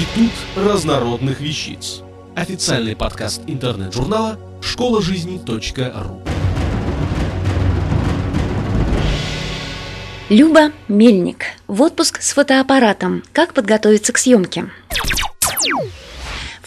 Институт разнородных вещиц. Официальный подкаст интернет-журнала школа жизни.ру. Люба Мельник. В отпуск с фотоаппаратом. Как подготовиться к съемке?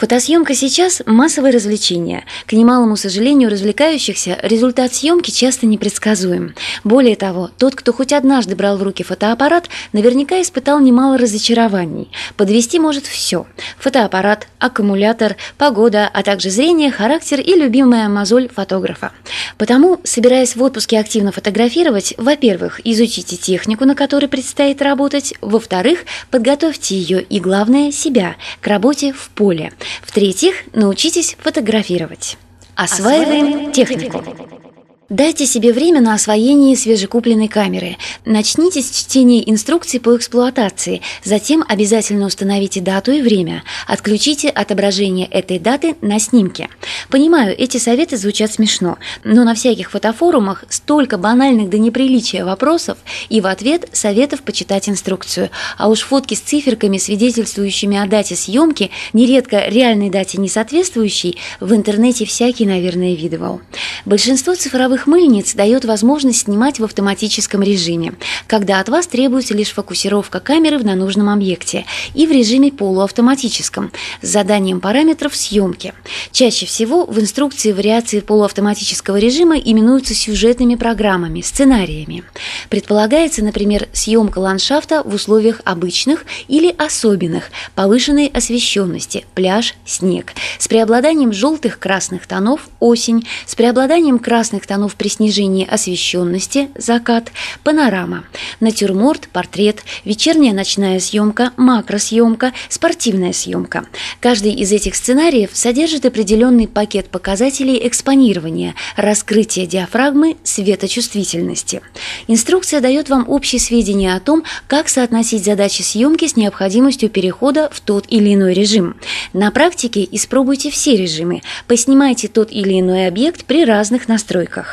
Фотосъемка сейчас – массовое развлечение. К немалому сожалению развлекающихся, результат съемки часто непредсказуем. Более того, тот, кто хоть однажды брал в руки фотоаппарат, наверняка испытал немало разочарований. Подвести может все – фотоаппарат, аккумулятор, погода, а также зрение, характер и любимая мозоль фотографа. Потому, собираясь в отпуске активно фотографировать, во-первых, изучите технику, на которой предстоит работать, во-вторых, подготовьте ее и, главное, себя к работе в поле – в-третьих, научитесь фотографировать. Осваиваем технику. Дайте себе время на освоение свежекупленной камеры. Начните с чтения инструкций по эксплуатации, затем обязательно установите дату и время. Отключите отображение этой даты на снимке. Понимаю, эти советы звучат смешно, но на всяких фотофорумах столько банальных до неприличия вопросов и в ответ советов почитать инструкцию. А уж фотки с циферками, свидетельствующими о дате съемки, нередко реальной дате не соответствующей, в интернете всякий, наверное, видывал. Большинство цифровых Цифровых мыльниц дает возможность снимать в автоматическом режиме, когда от вас требуется лишь фокусировка камеры на нужном объекте, и в режиме полуавтоматическом с заданием параметров съемки. Чаще всего в инструкции вариации полуавтоматического режима именуются сюжетными программами, сценариями. Предполагается, например, съемка ландшафта в условиях обычных или особенных, повышенной освещенности, пляж, снег, с преобладанием желтых-красных тонов, осень, с преобладанием красных тонов при снижении освещенности, закат, панорама, натюрморт, портрет, вечерняя ночная съемка, макросъемка, спортивная съемка. Каждый из этих сценариев содержит определенный пакет показателей экспонирования, раскрытия диафрагмы, светочувствительности. Инструкция дает вам общие сведения о том, как соотносить задачи съемки с необходимостью перехода в тот или иной режим. На практике испробуйте все режимы, поснимайте тот или иной объект при разных настройках.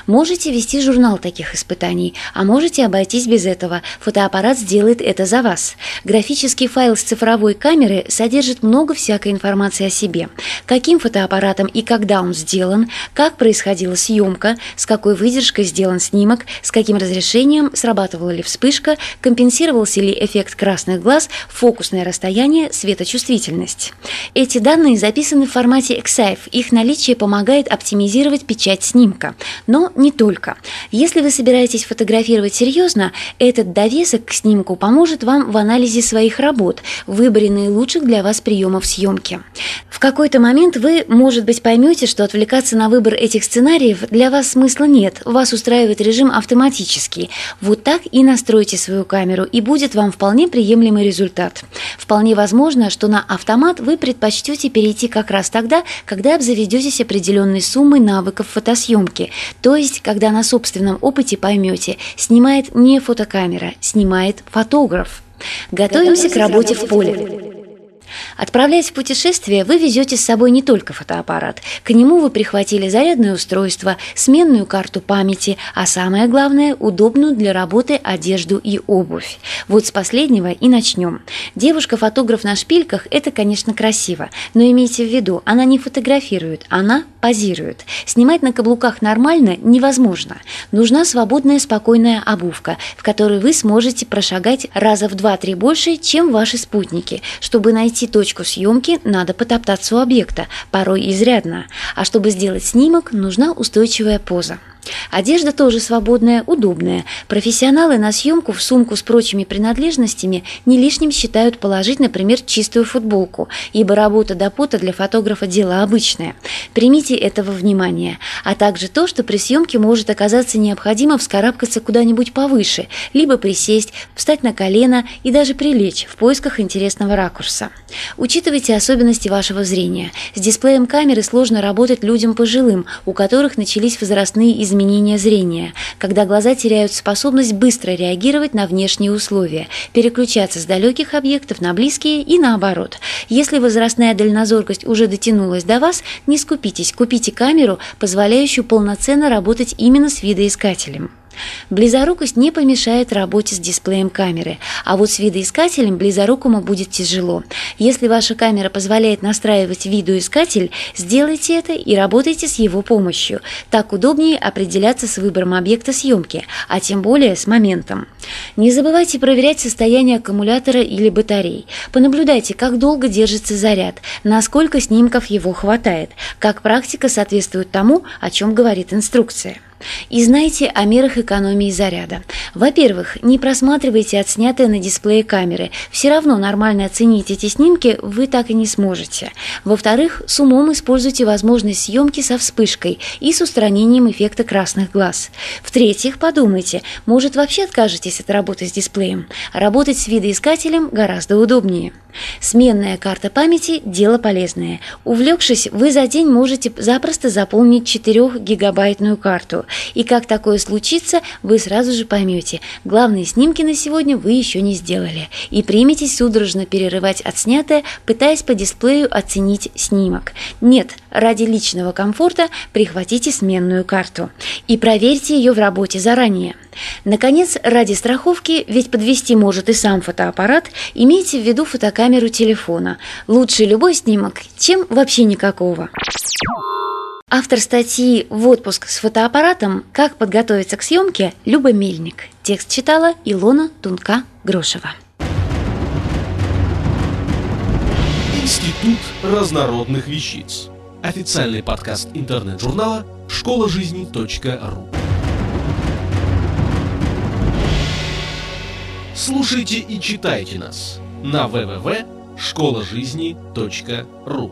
Можете вести журнал таких испытаний, а можете обойтись без этого. Фотоаппарат сделает это за вас. Графический файл с цифровой камеры содержит много всякой информации о себе. Каким фотоаппаратом и когда он сделан, как происходила съемка, с какой выдержкой сделан снимок, с каким разрешением, срабатывала ли вспышка, компенсировался ли эффект красных глаз, фокусное расстояние, светочувствительность. Эти данные записаны в формате EXIF. Их наличие помогает оптимизировать печать снимка. Но не только. Если вы собираетесь фотографировать серьезно, этот довесок к снимку поможет вам в анализе своих работ, выборе наилучших для вас приемов съемки. В какой-то момент вы, может быть, поймете, что отвлекаться на выбор этих сценариев для вас смысла нет, вас устраивает режим автоматический. Вот так и настройте свою камеру, и будет вам вполне приемлемый результат. Вполне возможно, что на автомат вы предпочтете перейти как раз тогда, когда обзаведетесь определенной суммой навыков фотосъемки, то есть, когда на собственном опыте поймете, снимает не фотокамера, снимает фотограф. Готовимся, Готовимся к работе в поле. Отправляясь в путешествие, вы везете с собой не только фотоаппарат. К нему вы прихватили зарядное устройство, сменную карту памяти, а самое главное – удобную для работы одежду и обувь. Вот с последнего и начнем. Девушка-фотограф на шпильках – это, конечно, красиво, но имейте в виду, она не фотографирует, она позирует. Снимать на каблуках нормально невозможно. Нужна свободная, спокойная обувка, в которой вы сможете прошагать раза в два-три больше, чем ваши спутники, чтобы найти найти точку съемки, надо потоптаться у объекта, порой изрядно. А чтобы сделать снимок, нужна устойчивая поза. Одежда тоже свободная, удобная. Профессионалы на съемку в сумку с прочими принадлежностями не лишним считают положить, например, чистую футболку, ибо работа до пота для фотографа дело обычное. Примите этого внимание. А также то, что при съемке может оказаться необходимо вскарабкаться куда-нибудь повыше, либо присесть, встать на колено и даже прилечь в поисках интересного ракурса. Учитывайте особенности вашего зрения. С дисплеем камеры сложно работать людям пожилым, у которых начались возрастные изменения изменения зрения, когда глаза теряют способность быстро реагировать на внешние условия, переключаться с далеких объектов на близкие и наоборот. Если возрастная дальнозоркость уже дотянулась до вас, не скупитесь, купите камеру, позволяющую полноценно работать именно с видоискателем. Близорукость не помешает работе с дисплеем камеры, а вот с видоискателем близорукому будет тяжело. Если ваша камера позволяет настраивать видоискатель, сделайте это и работайте с его помощью. Так удобнее определяться с выбором объекта съемки, а тем более с моментом. Не забывайте проверять состояние аккумулятора или батарей. Понаблюдайте, как долго держится заряд, насколько снимков его хватает, как практика соответствует тому, о чем говорит инструкция. И знайте о мерах экономии заряда. Во-первых, не просматривайте отснятые на дисплее камеры. Все равно нормально оценить эти снимки вы так и не сможете. Во-вторых, с умом используйте возможность съемки со вспышкой и с устранением эффекта красных глаз. В-третьих, подумайте, может вообще откажетесь от работы с дисплеем. Работать с видоискателем гораздо удобнее. Сменная карта памяти – дело полезное. Увлекшись, вы за день можете запросто заполнить 4-гигабайтную карту. И как такое случится, вы сразу же поймете. Главные снимки на сегодня вы еще не сделали. И приметесь судорожно перерывать отснятое, пытаясь по дисплею оценить снимок. Нет, ради личного комфорта прихватите сменную карту. И проверьте ее в работе заранее. Наконец, ради страховки, ведь подвести может и сам фотоаппарат, имейте в виду фотокамеру телефона. Лучше любой снимок, чем вообще никакого. Автор статьи «В отпуск с фотоаппаратом. Как подготовиться к съемке» Люба Мельник. Текст читала Илона Тунка-Грошева. Институт разнородных вещиц. Официальный подкаст интернет-журнала школа жизни.ру. Слушайте и читайте нас на www.школажизни.ру.